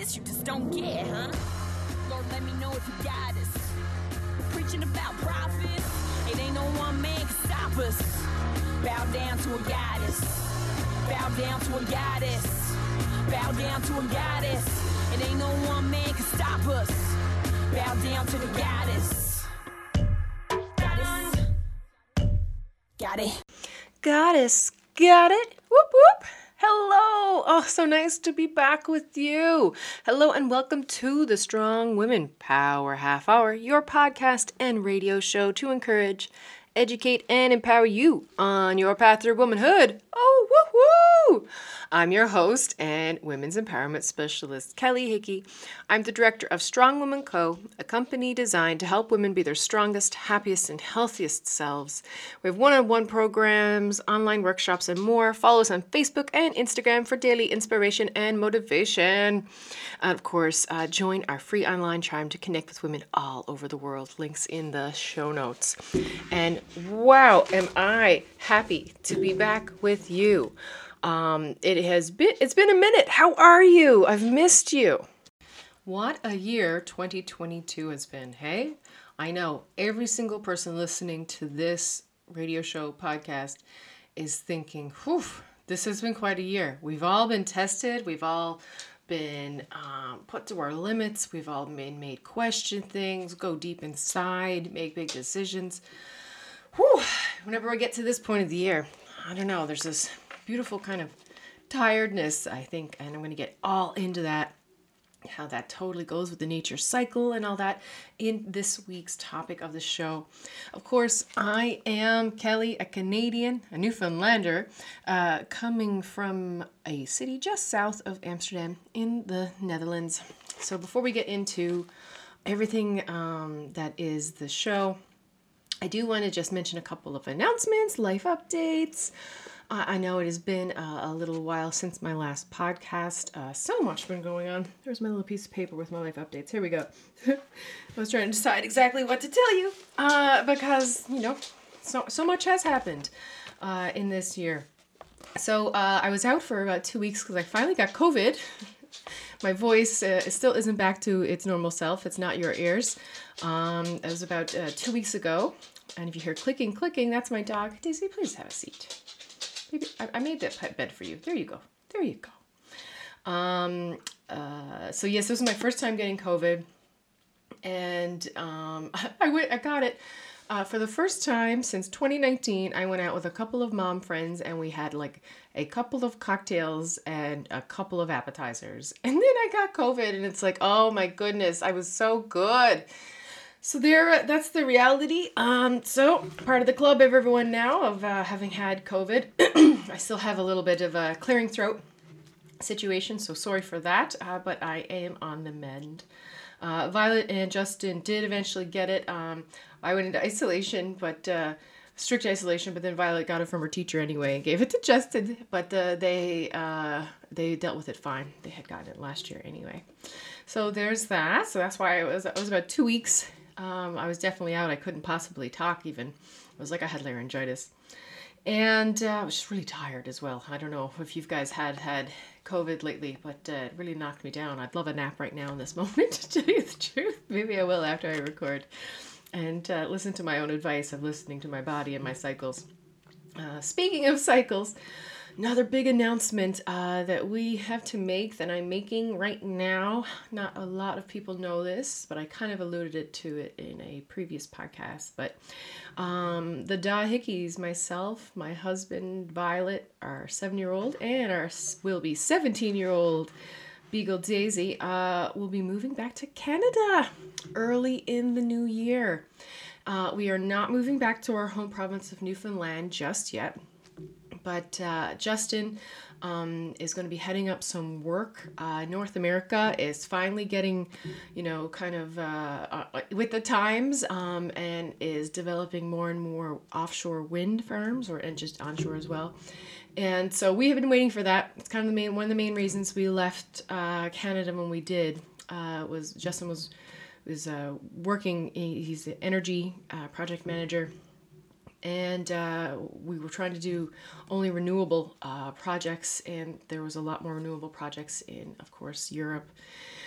this, you just don't get, huh? Lord, let me know if you got us. Preaching about profits, it ain't no one man can stop us. Bow down to a goddess. Bow down to a goddess. Bow down to a goddess. It ain't no one man can stop us. Bow down to the goddess. Goddess. Got it. Goddess, got it? Whoop whoop. Hello. Oh, so nice to be back with you. Hello and welcome to the Strong Women Power Half Hour, your podcast and radio show to encourage, educate, and empower you on your path through womanhood. Oh, woo woo! I'm your host and women's empowerment specialist, Kelly Hickey. I'm the director of Strong Woman Co., a company designed to help women be their strongest, happiest, and healthiest selves. We have one on one programs, online workshops, and more. Follow us on Facebook and Instagram for daily inspiration and motivation. And of course, uh, join our free online tribe to connect with women all over the world. Links in the show notes. And wow, am I happy to be back with you. Um, it has been it's been a minute. How are you? I've missed you. What a year 2022 has been, hey? I know every single person listening to this radio show podcast is thinking, whew, this has been quite a year. We've all been tested, we've all been um, put to our limits, we've all been made question things, go deep inside, make big decisions. Whew, whenever I get to this point of the year, I don't know, there's this beautiful kind of tiredness, I think, and I'm going to get all into that, how that totally goes with the nature cycle and all that in this week's topic of the show. Of course, I am Kelly, a Canadian, a Newfoundlander, uh, coming from a city just south of Amsterdam in the Netherlands. So before we get into everything um, that is the show, I do want to just mention a couple of announcements, life updates. I know it has been uh, a little while since my last podcast. Uh, so much been going on. There's my little piece of paper with my life updates. Here we go. I was trying to decide exactly what to tell you uh, because you know so so much has happened uh, in this year. So uh, I was out for about two weeks because I finally got COVID. my voice uh, still isn't back to its normal self. It's not your ears. Um, it was about two weeks ago, and if you hear clicking, clicking, that's my dog. Daisy, please have a seat. Maybe I, I made that bed for you. There you go. There you go. Um, uh, so yes, this was my first time getting COVID, and um, I went. I got it. Uh, for the first time since 2019, I went out with a couple of mom friends and we had like a couple of cocktails and a couple of appetizers. And then I got COVID, and it's like, oh my goodness, I was so good. So there, that's the reality. Um, so part of the club of everyone now of uh, having had COVID. I still have a little bit of a clearing throat situation, so sorry for that. Uh, but I am on the mend. Uh, Violet and Justin did eventually get it. Um, I went into isolation, but uh, strict isolation. But then Violet got it from her teacher anyway and gave it to Justin. But uh, they uh, they dealt with it fine. They had gotten it last year anyway. So there's that. So that's why was it was about two weeks um, I was definitely out. I couldn't possibly talk even. It was like I had laryngitis. And uh, I was just really tired as well. I don't know if you guys had had COVID lately, but uh, it really knocked me down. I'd love a nap right now in this moment, to tell you the truth. Maybe I will after I record. And uh, listen to my own advice of listening to my body and my cycles. Uh, speaking of cycles, another big announcement uh, that we have to make that I'm making right now. Not a lot of people know this, but I kind of alluded to it in a previous podcast. But um, the Da Hickeys, myself, my husband Violet, our seven-year-old, and our will be 17-year-old Beagle Daisy, uh, will be moving back to Canada early in the new year. Uh, we are not moving back to our home province of Newfoundland just yet but uh, Justin um, is going to be heading up some work. Uh, North America is finally getting, you know, kind of uh, uh, with the times um, and is developing more and more offshore wind farms or and just onshore as well. And so we have been waiting for that. It's kind of the main one of the main reasons we left uh, Canada when we did uh, was Justin was was working. He's the energy project manager and uh, we were trying to do only renewable uh, projects, and there was a lot more renewable projects in, of course, Europe.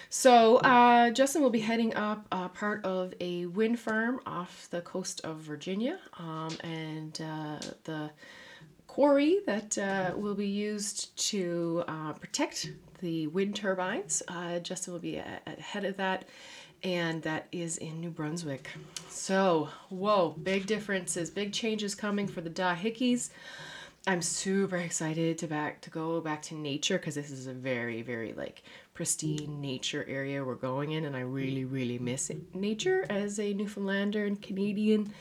So uh, Justin will be heading up uh, part of a wind farm off the coast of Virginia, um, and uh, the quarry that uh, will be used to protect the wind turbines. Justin will be ahead of that, and that is in New Brunswick. So, whoa, big differences, big changes coming for the Da Hickeys. I'm super excited to back to go back to nature because this is a very very like pristine nature area we're going in, and I really really miss it, nature as a Newfoundlander and Canadian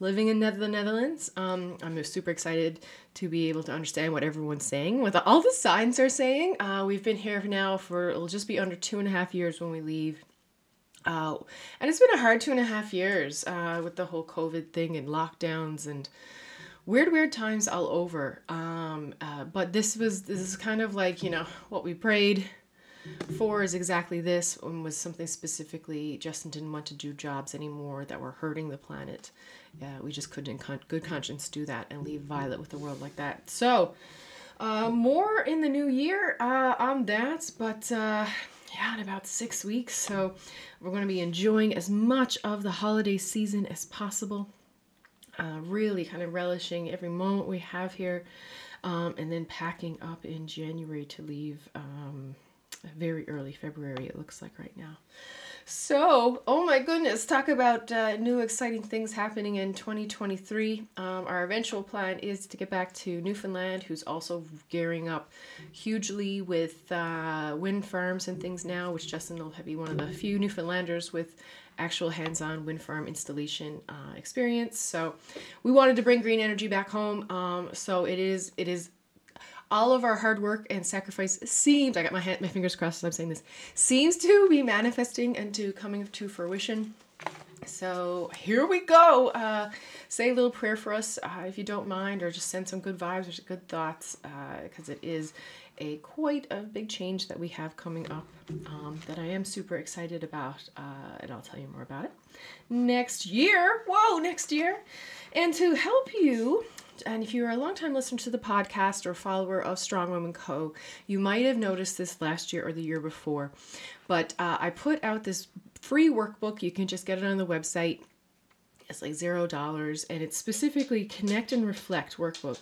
living in the Netherlands. Um, I'm super excited to be able to understand what everyone's saying, what all the signs are saying. Uh, we've been here now for it'll just be under two and a half years when we leave. Uh, and it's been a hard two and a half years uh, with the whole COVID thing and lockdowns and weird weird times all over. Um, uh, but this was this is kind of like you know what we prayed for is exactly this and was something specifically justin didn't want to do jobs anymore that were hurting the planet. Uh, we just couldn't in con- good conscience do that and leave violet with the world like that. So uh, more in the new year uh, on that but uh, yeah in about six weeks so we're going to be enjoying as much of the holiday season as possible uh, really kind of relishing every moment we have here, um, and then packing up in January to leave um, very early February, it looks like right now. So, oh my goodness, talk about uh, new exciting things happening in 2023. Um, our eventual plan is to get back to Newfoundland, who's also gearing up hugely with uh, wind farms and things now, which Justin will be one of the few Newfoundlanders with actual hands-on wind farm installation uh, experience. So we wanted to bring green energy back home. Um, so it is it is all of our hard work and sacrifice seems I got my hand, my fingers crossed as I'm saying this seems to be manifesting and to coming to fruition. So here we go. Uh, say a little prayer for us uh, if you don't mind, or just send some good vibes or good thoughts, because uh, it is a quite a big change that we have coming up um, that I am super excited about, uh, and I'll tell you more about it next year. Whoa, next year! And to help you, and if you're a long-time listener to the podcast or follower of Strong Women Co., you might have noticed this last year or the year before. But uh, I put out this free workbook. You can just get it on the website. It's like zero dollars, and it's specifically Connect and Reflect workbook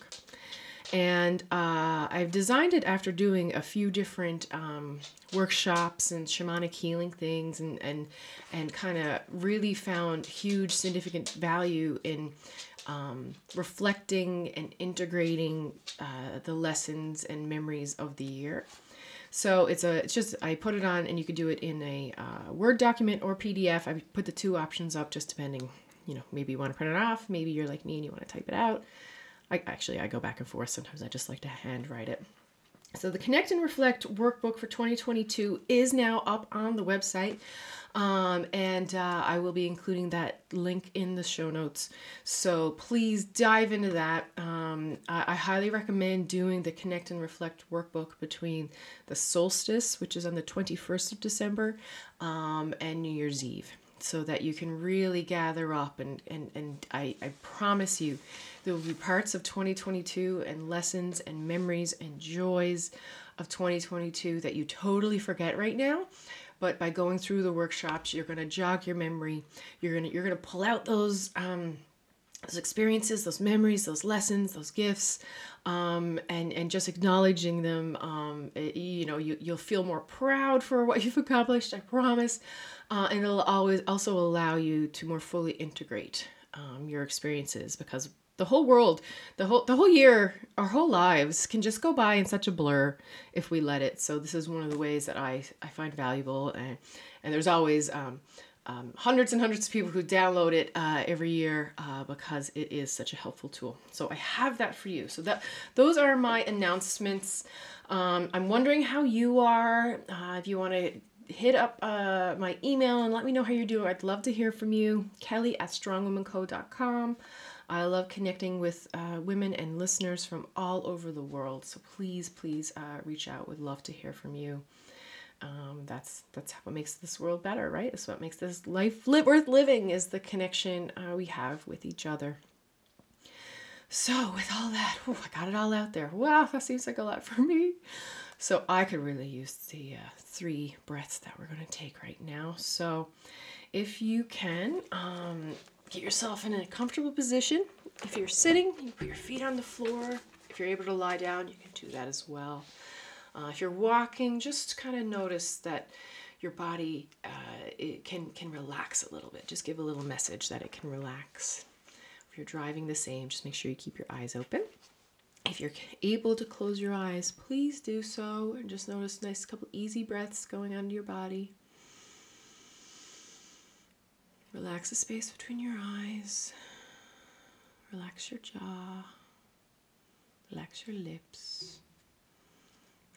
and uh, I've designed it after doing a few different um, workshops and shamanic healing things, and and and kind of really found huge significant value in um, reflecting and integrating uh, the lessons and memories of the year. So it's a it's just I put it on, and you could do it in a uh, Word document or PDF. I put the two options up, just depending. You know, maybe you want to print it off, maybe you're like me and you want to type it out. I actually I go back and forth. Sometimes I just like to handwrite it. So the Connect and Reflect workbook for 2022 is now up on the website. Um, and uh, I will be including that link in the show notes. So please dive into that. Um, I, I, highly recommend doing the Connect and Reflect workbook between the solstice, which is on the 21st of December, um, and New Year's Eve so that you can really gather up and and, and I, I promise you there will be parts of 2022 and lessons and memories and joys of 2022 that you totally forget right now but by going through the workshops you're going to jog your memory you're going to you're going to pull out those um, those experiences, those memories, those lessons, those gifts, um, and and just acknowledging them. Um, it, you know, you you'll feel more proud for what you've accomplished. I promise, uh, and it'll always also allow you to more fully integrate um, your experiences because the whole world, the whole the whole year, our whole lives can just go by in such a blur if we let it. So this is one of the ways that I I find valuable, and and there's always um, um, hundreds and hundreds of people who download it uh, every year uh, because it is such a helpful tool. So I have that for you. So that those are my announcements. Um, I'm wondering how you are. Uh, if you want to hit up uh, my email and let me know how you're doing. I'd love to hear from you. Kelly at strongwomanco.com. I love connecting with uh, women and listeners from all over the world. So please, please uh, reach out. Would love to hear from you um, that's that's what makes this world better, right? It's what makes this life li- worth living is the connection uh, we have with each other. So, with all that, I got it all out there. Wow, that seems like a lot for me. So, I could really use the uh, three breaths that we're going to take right now. So, if you can, um, get yourself in a comfortable position. If you're sitting, you put your feet on the floor. If you're able to lie down, you can do that as well. Uh, if you're walking, just kind of notice that your body uh, it can can relax a little bit. Just give a little message that it can relax. If you're driving the same, just make sure you keep your eyes open. If you're able to close your eyes, please do so and just notice nice couple easy breaths going onto your body. Relax the space between your eyes. Relax your jaw. Relax your lips.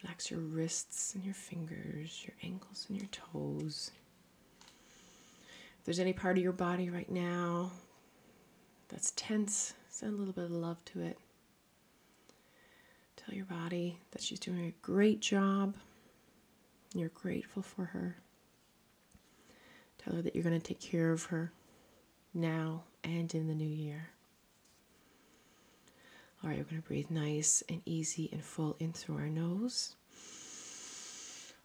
Relax your wrists and your fingers, your ankles and your toes. If there's any part of your body right now that's tense, send a little bit of love to it. Tell your body that she's doing a great job. You're grateful for her. Tell her that you're going to take care of her now and in the new year. All right, we're going to breathe nice and easy and full in through our nose.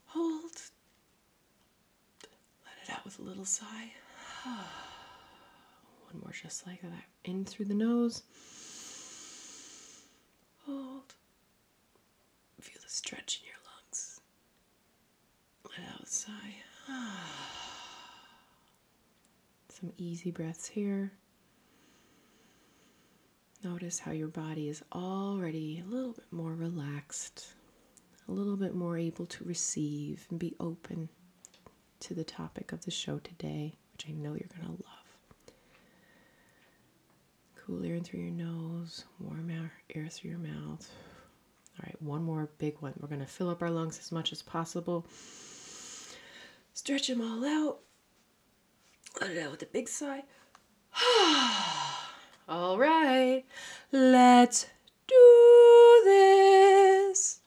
Hold. Let it out with a little sigh. One more just like that. In through the nose. Hold. Feel the stretch in your lungs. Let out a sigh. Some easy breaths here. Notice how your body is already a little bit more relaxed, a little bit more able to receive and be open to the topic of the show today, which I know you're going to love. Cool air in through your nose, warm air, air through your mouth. All right, one more big one. We're going to fill up our lungs as much as possible. Stretch them all out. Let it out with a big sigh. All right, let's do this.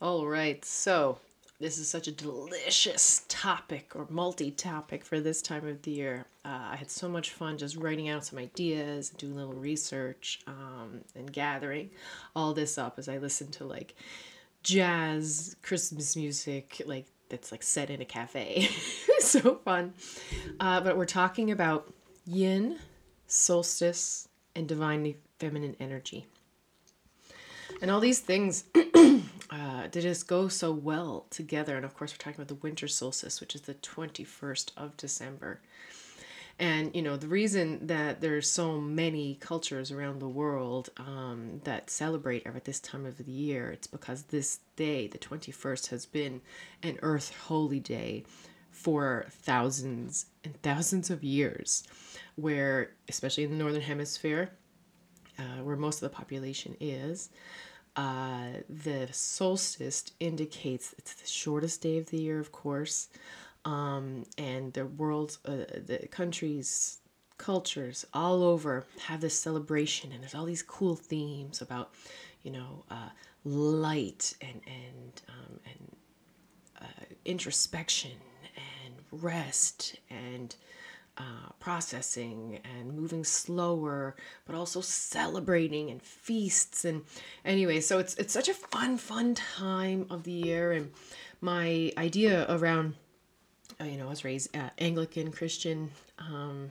All right, so this is such a delicious topic or multi topic for this time of the year. Uh, I had so much fun just writing out some ideas, doing a little research, um, and gathering all this up as I listened to like jazz Christmas music, like that's like set in a cafe. so fun. Uh, but we're talking about yin, solstice, and divinely feminine energy. And all these things uh, they just go so well together. And of course, we're talking about the winter solstice, which is the 21st of December. And you know the reason that there's so many cultures around the world um, that celebrate at this time of the year, it's because this day, the 21st, has been an Earth holy day for thousands and thousands of years, where especially in the northern hemisphere, uh, where most of the population is, uh, the solstice indicates it's the shortest day of the year, of course, um, and the world's, uh, the countries, cultures all over have this celebration, and there's all these cool themes about, you know, uh, light and and um, and uh, introspection and rest and uh, processing and moving slower, but also celebrating and feasts and anyway. So it's it's such a fun fun time of the year, and my idea around, uh, you know, I was raised uh, Anglican Christian, um,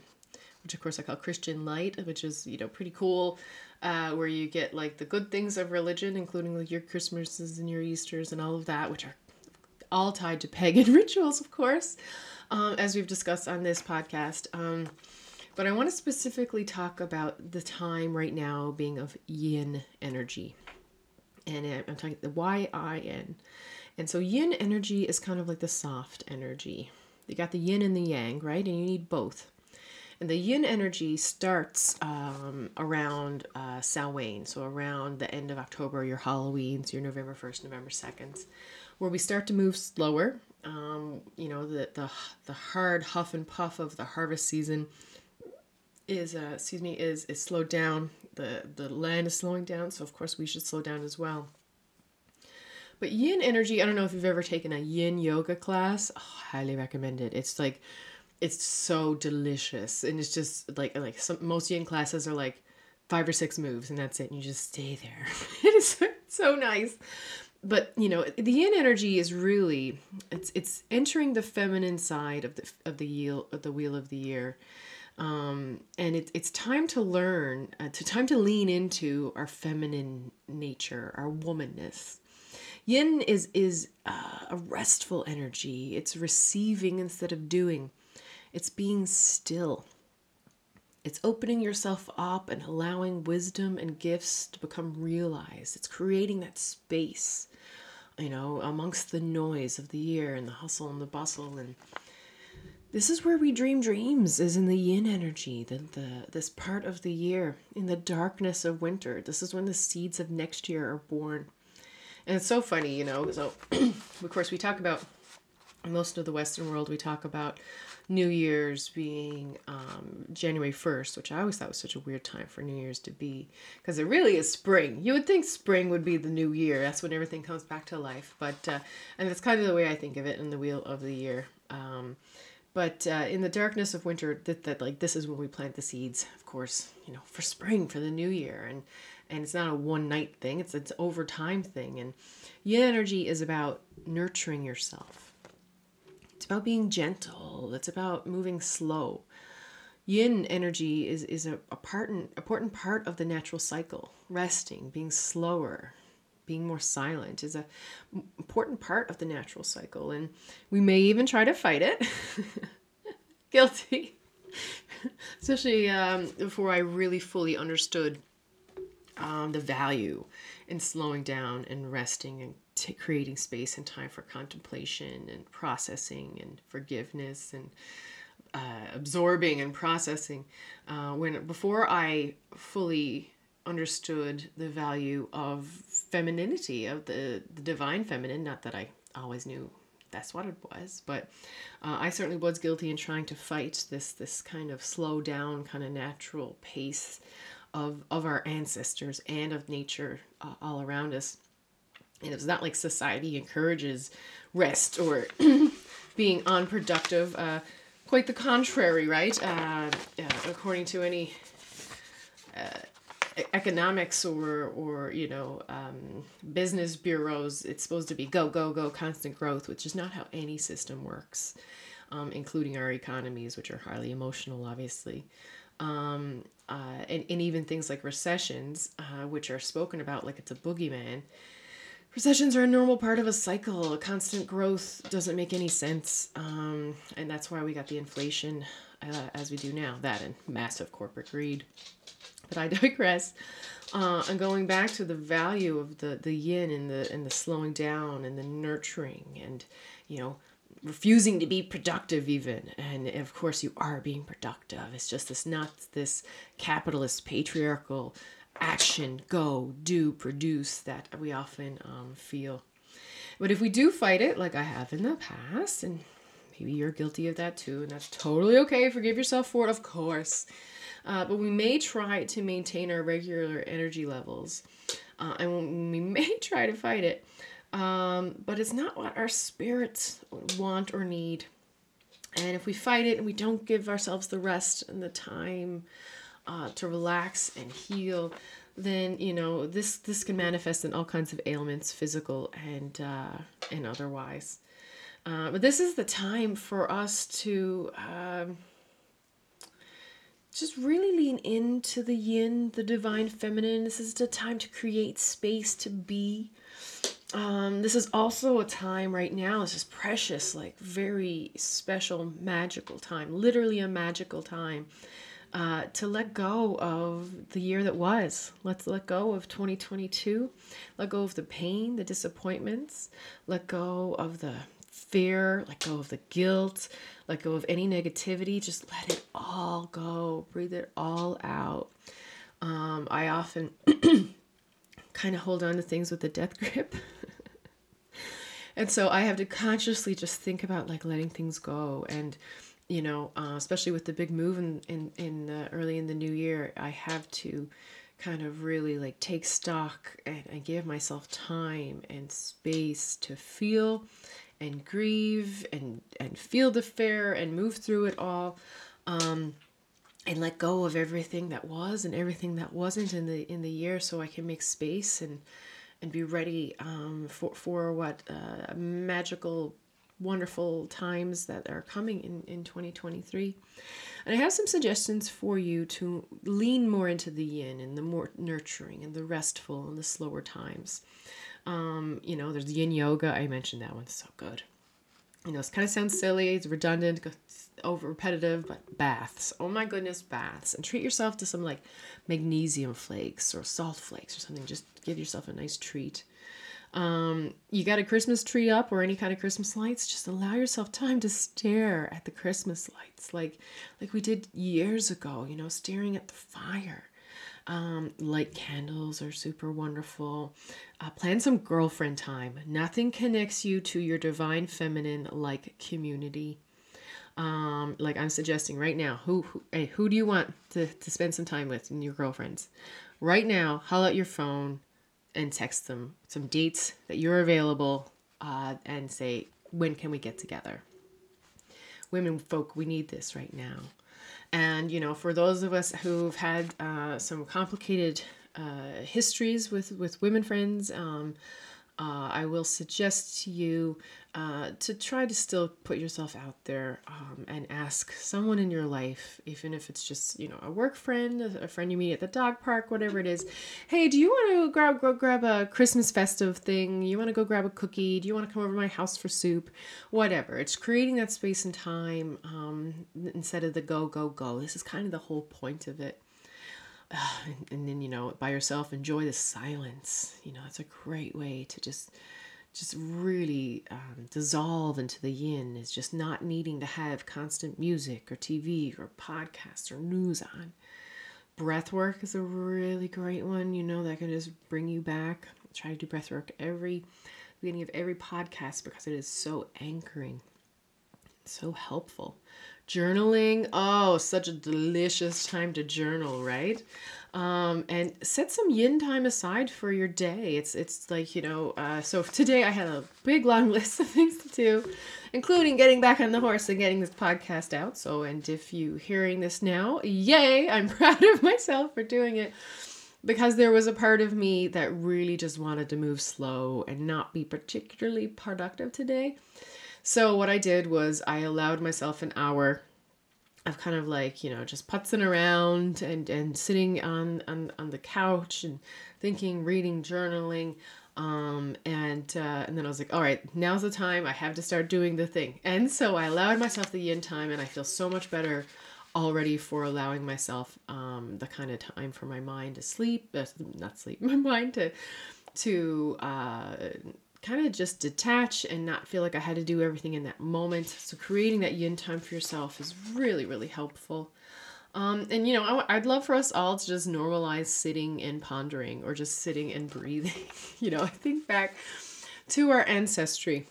which of course I call Christian Light, which is you know pretty cool. Uh, where you get like the good things of religion, including like your Christmases and your Easters and all of that, which are all tied to pagan rituals, of course um, as we've discussed on this podcast. Um, but I want to specifically talk about the time right now being of yin energy. And I'm talking the Y I N. And so yin energy is kind of like the soft energy. You got the yin and the yang, right? And you need both. And the yin energy starts um, around uh, Samhain, so around the end of October, your Halloweens, your November 1st, November 2nd, where we start to move slower um, you know the, the the hard huff and puff of the harvest season is uh, excuse me is is slowed down the the land is slowing down so of course we should slow down as well But yin energy, I don't know if you've ever taken a yin yoga class. Oh, highly recommend it. It's like it's so delicious and it's just like like some most yin classes are like five or six moves and that's it and you just stay there. it is so nice. But you know, the yin energy is really it's it's entering the feminine side of the of the wheel of the wheel of the year. Um, and it, it's time to learn, uh, to time to lean into our feminine nature, our womanness. Yin is is uh, a restful energy. It's receiving instead of doing. It's being still. It's opening yourself up and allowing wisdom and gifts to become realized. It's creating that space, you know, amongst the noise of the year and the hustle and the bustle. And this is where we dream dreams is in the yin energy the, the this part of the year in the darkness of winter. This is when the seeds of next year are born. And it's so funny you know so of course we talk about most of the western world we talk about new year's being um, january 1st which i always thought was such a weird time for new year's to be because it really is spring. You would think spring would be the new year. That's when everything comes back to life but uh, and that's kind of the way i think of it in the wheel of the year. Um, but uh, in the darkness of winter that, that like this is when we plant the seeds of course you know for spring for the new year. And and it's not a one night thing it's it's over time thing. And yin energy is about nurturing yourself it's about being gentle. It's about moving slow. Yin energy is is a, a part important part of the natural cycle. Resting being slower being more silent is a important part of the natural cycle. And we may even try to fight it. Guilty. Especially um, before i really fully understood um, the value in slowing down and resting and t- creating space and time for contemplation and processing and forgiveness and uh, absorbing and processing uh, when before i fully understood the value of femininity, of the, the divine feminine. Not that I always knew that's what it was, but uh, I certainly was guilty in trying to fight this this kind of slow down, kind of natural pace of of our ancestors and of nature uh, all around us. And it's not like society encourages rest or being unproductive. Uh, quite the contrary, right? Uh, according to any uh, economics or or you know um, business bureaus it's supposed to be go go go constant growth which is not how any system works um, including our economies which are highly emotional obviously um, uh, and, and even things like recessions uh, which are spoken about like it's a boogeyman recessions are a normal part of a cycle. Constant growth doesn't make any sense. Um, and that's why we got the inflation uh, as we do now. That and massive corporate greed. But I digress. Uh, and going back to the value of the, the yin and the and the slowing down and the nurturing and you know refusing to be productive even. And of course you are being productive. It's just this not this capitalist patriarchal action go do produce that we often um, feel but if we do fight it like i have in the past and maybe you're guilty of that too and that's totally okay forgive yourself for it of course uh, but we may try to maintain our regular energy levels. Uh, and we may try to fight it. Um, but it's not what our spirits want or need. And if we fight it and we don't give ourselves the rest and the time uh, to relax and heal, then you know this this can manifest in all kinds of ailments, physical and uh, and otherwise. Uh, but this is the time for us to. Um, just really lean into the yin, the divine feminine. This is the time to create space to be. Um, this is also a time right now, this is precious, like very special, magical time, literally a magical time uh, to let go of the year that was. Let's let go of 2022, let go of the pain, the disappointments, let go of the fear, let go of the guilt, let go of any negativity. Just let it all go. Breathe it all out. Um, I often kind of hold on to things with a death grip. and so I have to consciously just think about like letting things go. And, you know, uh, especially with the big move in, in, in early in the new year, I have to kind of really like take stock and, and give myself time and space to feel and grieve and and feel the fear and move through it all um and let go of everything that was and everything that wasn't in the in the year so I can make space and and be ready um, for for what uh, magical wonderful times that are coming in, in 2023. And I have some suggestions for you to lean more into the yin and the more nurturing and the restful and the slower times. Um, you know, there's yin yoga. I mentioned that one. So good. You know, it kind of sounds silly, it's redundant, over repetitive, but baths. Oh my goodness, baths. And treat yourself to some like magnesium flakes or salt flakes or something. Just give yourself a nice treat. Um, you got a Christmas tree up or any kind of Christmas lights, just allow yourself time to stare at the Christmas lights like like we did years ago, you know, staring at the fire. Um, light candles are super wonderful. Uh, plan some girlfriend time. Nothing connects you to your divine feminine like community. Um, like I'm suggesting right now, who, who hey, who do you want to, to spend some time with in your girlfriends? Right now, haul out your phone, and text them some dates that you're available uh, and say, when can we get together? Women folk, we need this right now. And, you know, for those of us who've had uh, some complicated uh, histories with, with women friends, um, uh, I will suggest to you uh, to try to still put yourself out there um, and ask someone in your life, even if it's just you know a work friend, a friend you meet at the dog park, whatever it is. Hey, do you want to grab go grab a Christmas festive thing? You want to go grab a cookie? Do you want to come over to my house for soup? Whatever. It's creating that space and time um, instead of the go go go. This is kind of the whole point of it. Uh, and, and then you know by yourself enjoy the silence you know it's a great way to just just really um, dissolve into the yin is just not needing to have constant music or TV or podcasts or news on. Breath work is a really great one, you know, that can just bring you back. I try to do breath work every beginning of every podcast because it is so anchoring, so helpful. Journaling, oh, such a delicious time to journal, right? Um, and set some yin time aside for your day. It's it's like you know. Uh, so today I had a big long list of things to do, including getting back on the horse and getting this podcast out. So, and if you hearing this now, yay! I'm proud of myself for doing it because there was a part of me that really just wanted to move slow and not be particularly productive today. So what I did was I allowed myself an hour of kind of like you know just putzing around and and sitting on on, on the couch and thinking reading journaling um, and uh, and then I was like, all right, now's the time. I have to start doing the thing. And so I allowed myself the yin time, and I feel so much better already for allowing myself um, the kind of time for my mind to sleep, uh, not sleep, my mind to to uh, kind of just detach and not feel like I had to do everything in that moment. So creating that yin time for yourself is really, really helpful. Um, and you know, I, would love for us all to just normalize sitting and pondering or just sitting and breathing. you know, I think back to our ancestry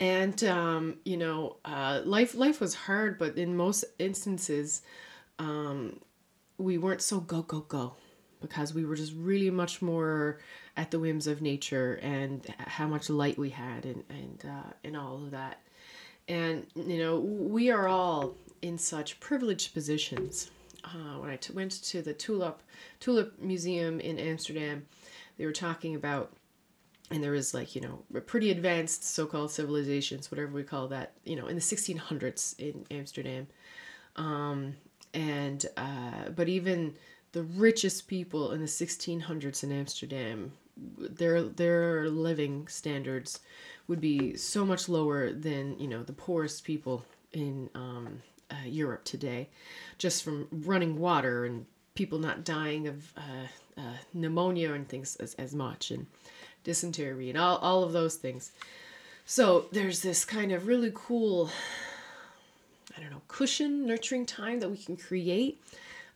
and um, you know uh, life life was hard but in most instances um, we weren't so go go go because we were just really much more at the whims of nature and how much light we had and and uh, and all of that. And you know, we are all in such privileged positions. Uh, when I t- went to the Tulip Tulip Museum in Amsterdam, they were talking about, and there was like you know pretty advanced so-called civilizations, whatever we call that, you know, in the 1600s in Amsterdam, um, and uh, but even the richest people in the 1600s in Amsterdam their their living standards would be so much lower than you know the poorest people in um, uh, Europe today, just from running water and people not dying of uh, uh, pneumonia and things as, as much and dysentery and all, all of those things. So there's this kind of really cool, I don't know, cushion, nurturing time that we can create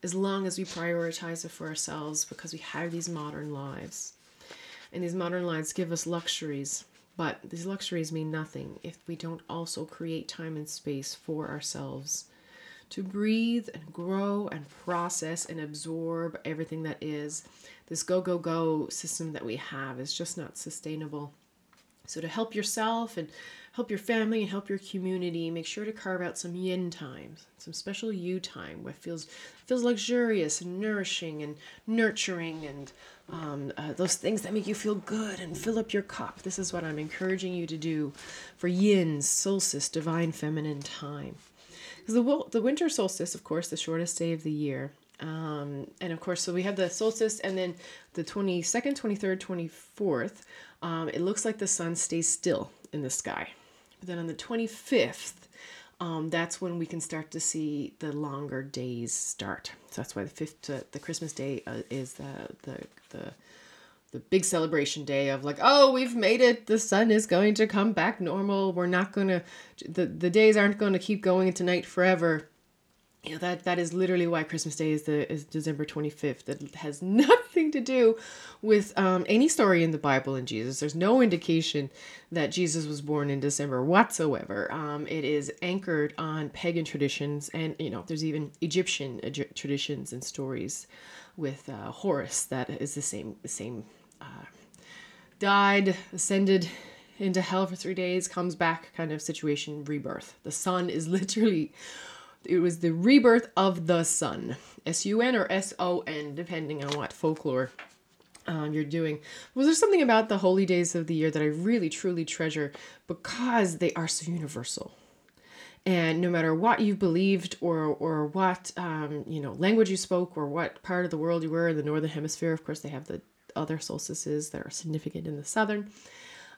as long as we prioritize it for ourselves because we have these modern lives. And these modern lives give us luxuries, but these luxuries mean nothing if we don't also create time and space for ourselves to breathe and grow and process and absorb everything that is. This go, go, go system that we have is just not sustainable. So, to help yourself and help your family and help your community, make sure to carve out some yin time, some special you time where feels feels luxurious and nourishing and nurturing and um, uh, those things that make you feel good and fill up your cup. This is what I'm encouraging you to do for yin, solstice, divine feminine time. Because the, the winter solstice, of course, the shortest day of the year. Um, and of course, so we have the solstice and then the 22nd, 23rd, 24th. Um, it looks like the sun stays still in the sky. But then on the 25th, um, that's when we can start to see the longer days start. So that's why the fifth, uh, the Christmas day uh, is the, the the the big celebration day of like, oh, we've made it. The sun is going to come back normal. We're not going to the the days aren't going to keep going into night forever know that that is literally why Christmas Day is the is December 25th. That has nothing to do with um, any story in the Bible in Jesus. There's no indication that Jesus was born in December whatsoever. Um, it is anchored on pagan traditions, and you know there's even Egyptian traditions and stories with uh, Horus that is the same same. Uh, died, ascended into hell for three days, comes back kind of situation, rebirth. The sun is literally it was the rebirth of the sun, S U N or S O N, depending on what folklore um, you're doing. Was there something about the holy days of the year that I really truly treasure because they are so universal? And no matter what you believed or or what um, you know language you spoke or what part of the world you were in the northern hemisphere, of course they have the other solstices that are significant in the southern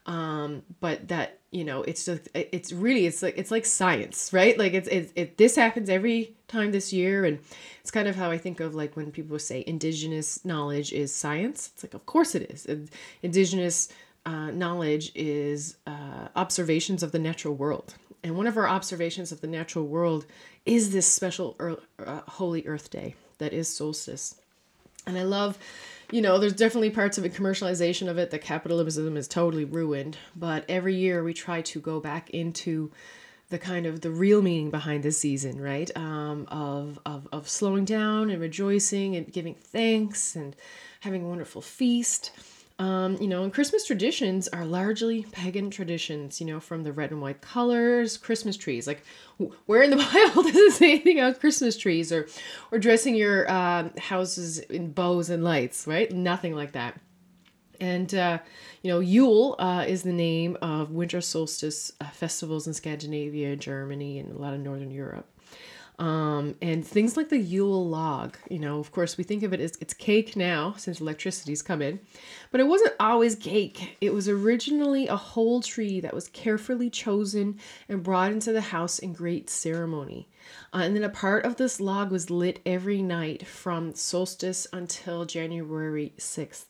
um but that you know it's just it's really it's like it's like science right? Like it's, it's it this happens every time this year. And it's kind of how i think of like when people say indigenous knowledge is science. It's like of course it is. Indigenous uh, knowledge is uh, observations of the natural world. And one of our observations of the natural world is this special earth, uh, holy earth day that is solstice and i love you know, there's definitely parts of it, commercialization of it, that capitalism is totally ruined. But every year we try to go back into the kind of the real meaning behind this season, right? Um, of, of, of slowing down and rejoicing and giving thanks and having a wonderful feast. Um, you know, and Christmas traditions are largely pagan traditions, you know, from the red and white colors, Christmas trees. Like, where in the Bible does it say anything about Christmas trees or, or dressing your uh, houses in bows and lights, right? Nothing like that. And, uh, you know, Yule uh, is the name of winter solstice uh, festivals in Scandinavia, Germany, and a lot of Northern Europe. Um, and things like the Yule log, you know, of course, we think of it as it's cake now since electricity's come in, but it wasn't always cake. It was originally a whole tree that was carefully chosen and brought into the house in great ceremony. Uh, and then a part of this log was lit every night from solstice until January 6th.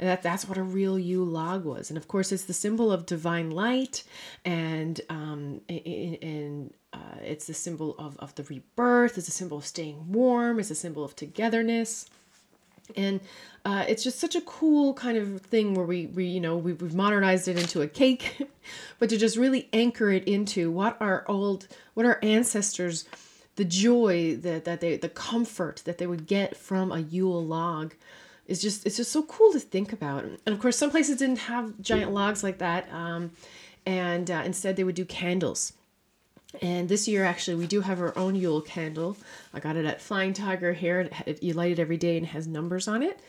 And that, that's what a real Yule log was. And of course, it's the symbol of divine light. And um, and uh, it's the symbol of, of the rebirth, it's a symbol of staying warm, it's a symbol of togetherness. And uh, it's just such a cool kind of thing where we, we you know, we, we've modernized it into a cake, but to just really anchor it into what our old, what our ancestors, the joy that, that they, the comfort that they would get from a Yule log is just, it's just so cool to think about. And of course, some places didn't have giant logs like that. Um, and uh, instead they would do candles and this year, actually, we do have our own Yule candle. I got it at Flying Tiger here. It, you light it every day and it has numbers on it.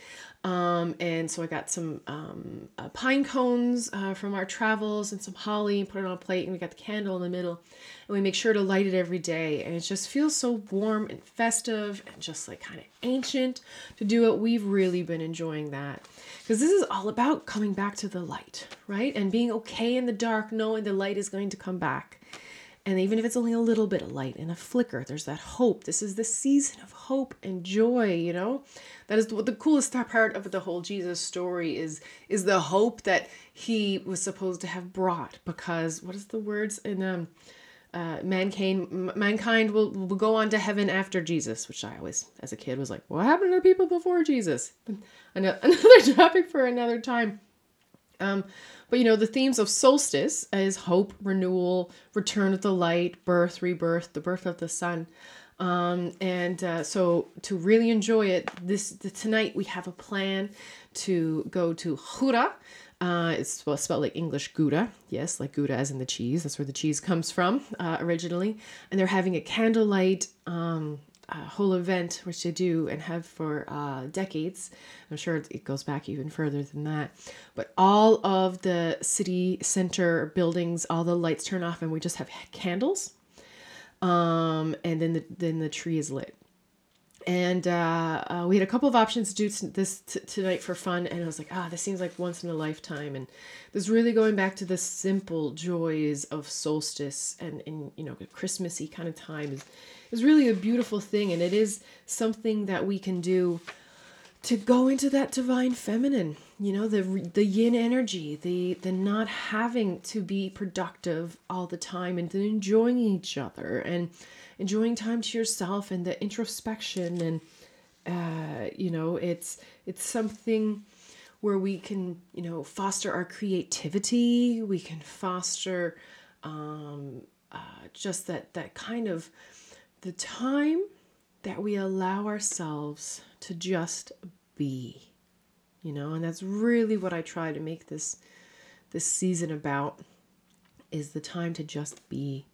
Um, and so I got some um, uh, pine cones uh, from our travels and some holly, and put it on a plate, and we got the candle in the middle. And we make sure to light it every day. And it just feels so warm and festive and just like kind of ancient to do it. We've really been enjoying that because this is all about coming back to the light, right? And being okay in the dark, knowing the light is going to come back. And even if it's only a little bit of light and a flicker, there's that hope. This is the season of hope and joy, you know? That is the, coolest part of the whole Jesus story is is the hope that he was supposed to have brought because what is the words in um uh, mankind mankind will, will go on to heaven after Jesus, which I always, as a kid, was like, what happened to people before Jesus? Another topic for another time. Um, but you know, the themes of solstice is hope, renewal, return of the light, birth, rebirth, the birth of the sun. Um, and uh, so to really enjoy it, this the, tonight we have a plan to go to Gouda. Uh, it's spelled, spelled like English Gouda, yes, like Gouda as in the cheese. That's where the cheese comes from uh, originally. And they're having a candlelight um, uh, whole event, which they do and have for uh, decades. I'm sure it goes back even further than that. But all of the city center buildings, all the lights turn off, and we just have candles. Um, and then the then the tree is lit. And uh, uh, we had a couple of options to do this t- tonight for fun, and I was like, ah, this seems like once in a lifetime. And this really going back to the simple joys of solstice and, and you know, Christmassy kind of time is is really a beautiful thing and it is something that we can do to go into that divine feminine you know the the yin energy the the not having to be productive all the time and enjoying each other and enjoying time to yourself and the introspection and uh, you know it's it's something where we can you know foster our creativity. We can foster um, uh, just that that kind of the time that we allow ourselves to just be you know? And that's really what i try to make this this season about is the time to just be.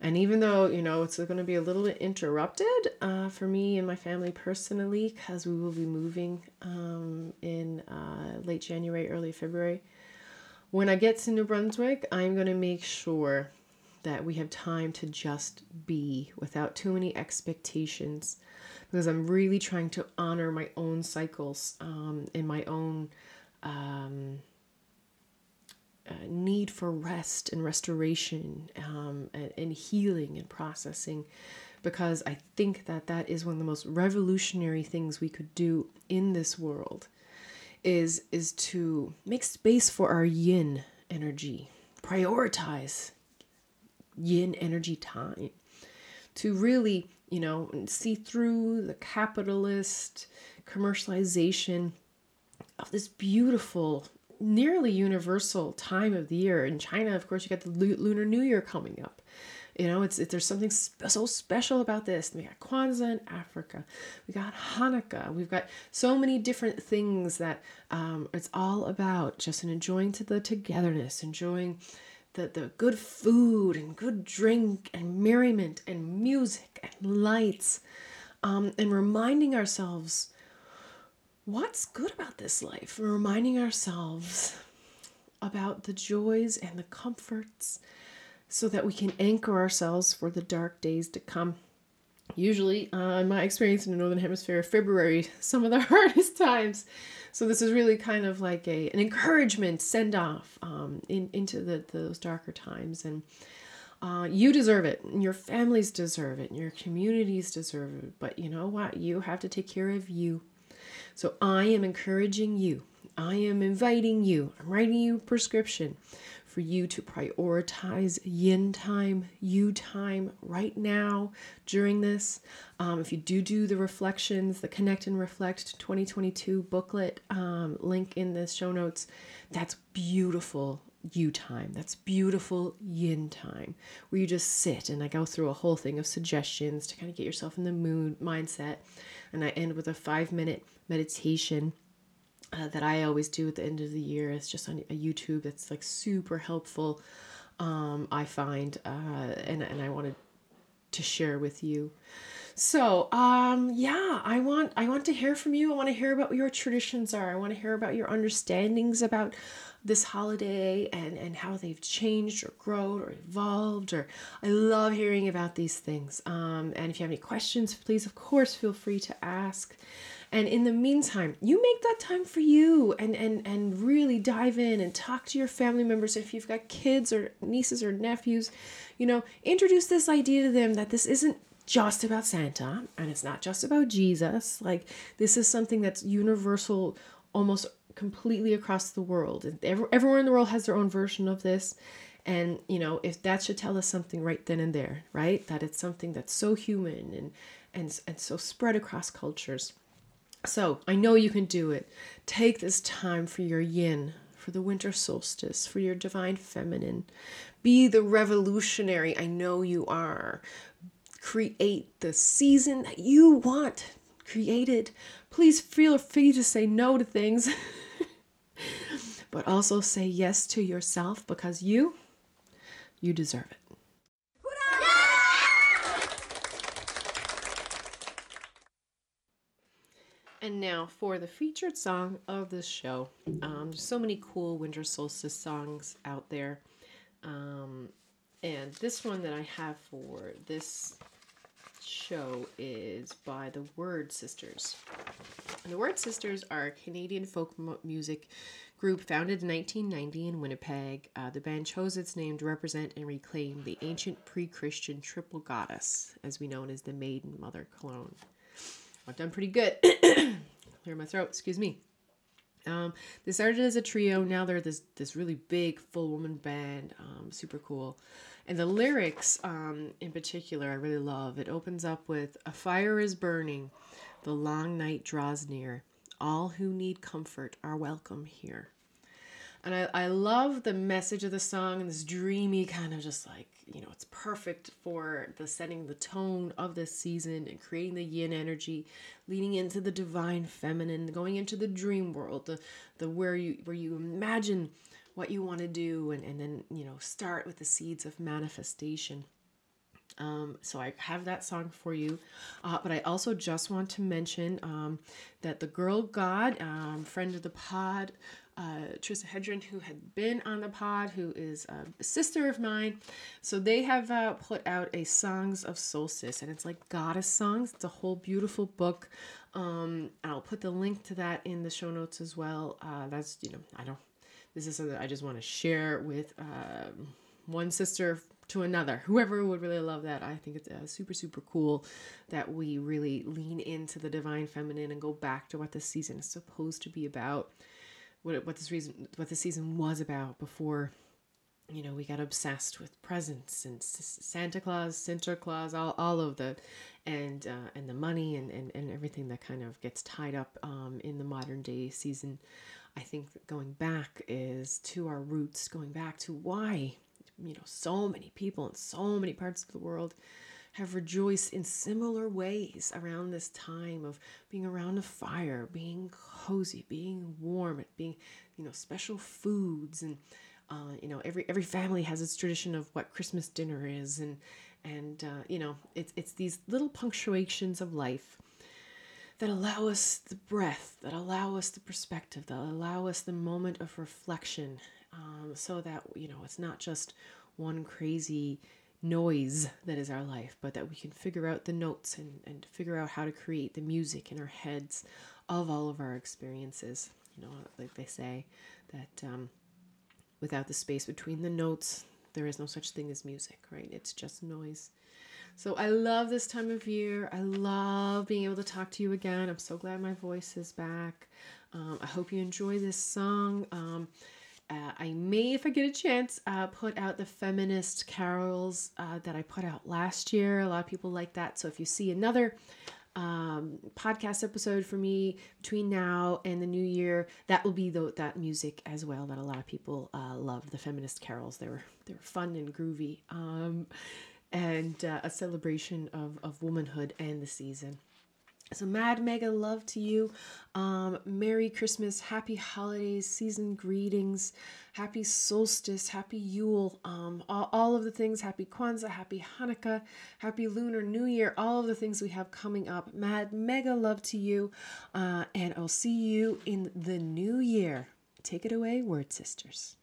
And even though you know it's going to be a little bit interrupted uh, for me and my family personally because we will be moving um, in uh, late january early february when i get to new brunswick i'm going to make sure that we have time to just be without too many expectations because I'm really trying to honor my own cycles um, and my own um, uh, need for rest and restoration um, and, and healing and processing because I think that that is one of the most revolutionary things we could do in this world is is to make space for our yin energy prioritize yin energy time to really, you know, see through the capitalist commercialization of this beautiful, nearly universal time of the year. In China, of course, you got the Lunar New Year coming up. You know, it's it, there's something sp- so special about this. We got Kwanzaa in Africa, we got Hanukkah, we've got so many different things that um, it's all about just enjoying to the togetherness, enjoying the, the good food and good drink and merriment and music and lights um, and reminding ourselves what's good about this life? Reminding ourselves about the joys and the comforts so that we can anchor ourselves for the dark days to come usually uh, in my experience in the northern hemisphere february some of the hardest times. So this is really kind of like a an encouragement send off um, in, into the, those darker times. And uh, you deserve it. And your families deserve it. And your communities deserve it. But you know what? You have to take care of you. So i am encouraging you. I am inviting you. I'm writing you a prescription for you to prioritize yin time, you time right now during this. Um, if you do do the reflections, the Connect and Reflect 2022 booklet um, link in the show notes, that's beautiful you time. That's beautiful yin time where you just sit and I go through a whole thing of suggestions to kind of get yourself in the mood mindset. And I end with a five minute meditation uh, that I always do at the end of the year. It's just on YouTube that's like super helpful. Um, I find, uh, and and I wanted to share with you. So, um, yeah, I want I want to hear from you. I want to hear about what your traditions are. I want to hear about your understandings about this holiday and and how they've changed or grown or evolved. Or I love hearing about these things. Um, and if you have any questions, please, of course, feel free to ask. And in the meantime, you make that time for you and and and really dive in and talk to your family members if you've got kids or nieces or nephews, you know, introduce this idea to them that this isn't just about Santa and it's not just about Jesus. Like this is something that's universal almost completely across the world. Everywhere in the world has their own version of this. And, you know, if that should tell us something right then and there, right? That it's something that's so human and and, and so spread across cultures. So I know you can do it. Take this time for your yin, for the winter solstice, for your divine feminine. Be the revolutionary I know you are. Create the season that you want created. Please feel free to say no to things, but also say yes to yourself because you, you deserve it. And now for the featured song of this show. Um, there's so many cool winter solstice songs out there. Um, and this one that I have for this show is by the Wyrd Sisters. And the Wyrd Sisters are a Canadian folk music group founded in 1990 in Winnipeg. Uh, the band chose its name to represent and reclaim the ancient pre Christian triple goddess, as we know it as the Maiden Mother Crone. I've done pretty good. Clear my throat, excuse me. Um, they started as a trio. Now they're this this really big full woman band. Um, super cool. And the lyrics, um, in particular, I really love. It opens up with "A fire is burning, the long night draws near. All who need comfort are welcome here." And I, I love the message of the song and this dreamy kind of just like, you know, it's perfect for the setting the tone of this season and creating the yin energy, leading into the divine feminine, going into the dream world, the the where you where you imagine what you want to do and, and then, you know, start with the seeds of manifestation. Um, so I have that song for you. Uh, but I also just want to mention um, that the Girl God, um, friend of the pod, uh, Hendren, who had been on the pod, who is a sister of mine. So they have uh, put out a Songs of Solstice, and it's like goddess songs. It's a whole beautiful book. Um, I'll put the link to that in the show notes as well. Uh, that's you know I don't. This is something I just want to share with uh, one sister to another. Whoever would really love that. I think it's uh, super, super cool that we really lean into the divine feminine and go back to what the season is supposed to be about what what this reason what the season was about before you know we got obsessed with presents and Santa Claus, Santa Claus, all, all of the and uh, and the money and, and, and everything that kind of gets tied up um, in the modern day season. I think going back is to our roots, going back to why you know so many people in so many parts of the world have rejoiced in similar ways around this time of being around a fire, being cozy, being warm, being, you know, special foods. And uh, you know, every every family has its tradition of what Christmas dinner is, and and uh, you know, it's it's these little punctuations of life that allow us the breath, that allow us the perspective, that allow us the moment of reflection, um, so that you know it's not just one crazy noise that is our life, but that we can figure out the notes and, and figure out how to create the music in our heads of all of our experiences. You know, like they say that um, without the space between the notes, there is no such thing as music, right? It's just noise. So I love this time of year. I love being able to talk to you again. I'm so glad my voice is back. Um, I hope you enjoy this song. Um, uh, I may, if I get a chance, uh, put out the feminist carols uh, that I put out last year. A lot of people like that. So if you see another um, podcast episode for me between now and the new year, that will be the, that music as well. That a lot of people uh, love the feminist carols. They were they were fun and groovy, um, and uh, a celebration of of womanhood and the season. So, mad mega love to you. Um, Merry Christmas, happy holidays, season greetings, happy solstice, happy Yule, um, all, all of the things, happy Kwanzaa, happy Hanukkah, happy Lunar New Year, all of the things we have coming up. Mad mega love to you, uh, and I'll see you in the new year. Take it away, Wyrd Sisters.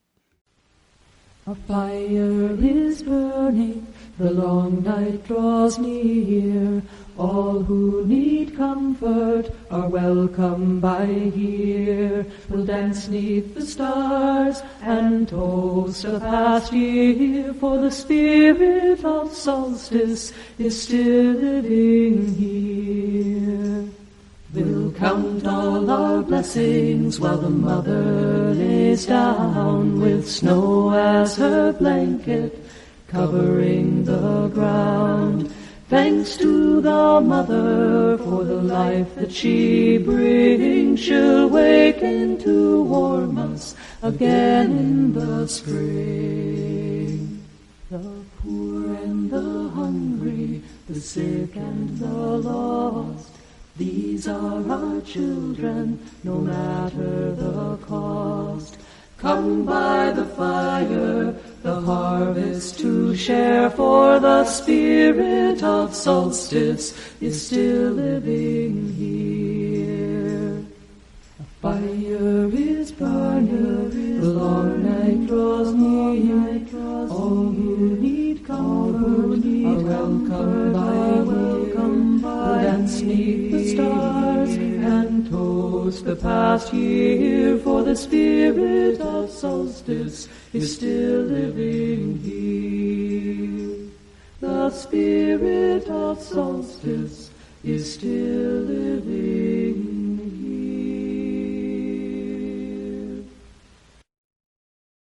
A fire is burning, the long night draws near. All who need comfort are welcome by here. We'll dance neath the stars and toast a past year, for the spirit of solstice is still living here. We'll count all our blessings while the mother lays down with snow as her blanket covering the ground. Thanks to the mother for the life that she brings, she'll waken to warm us again in the spring. The poor and the hungry, the sick and the lost, these are our children, no matter the cost. Come by the fire, the harvest to share, for the spirit of solstice is still living here. A fire is burning, the long night draws near. All who need comfort are welcome by Dance neath the stars and toast the past year, for the spirit of solstice is still living here. The spirit of solstice is still living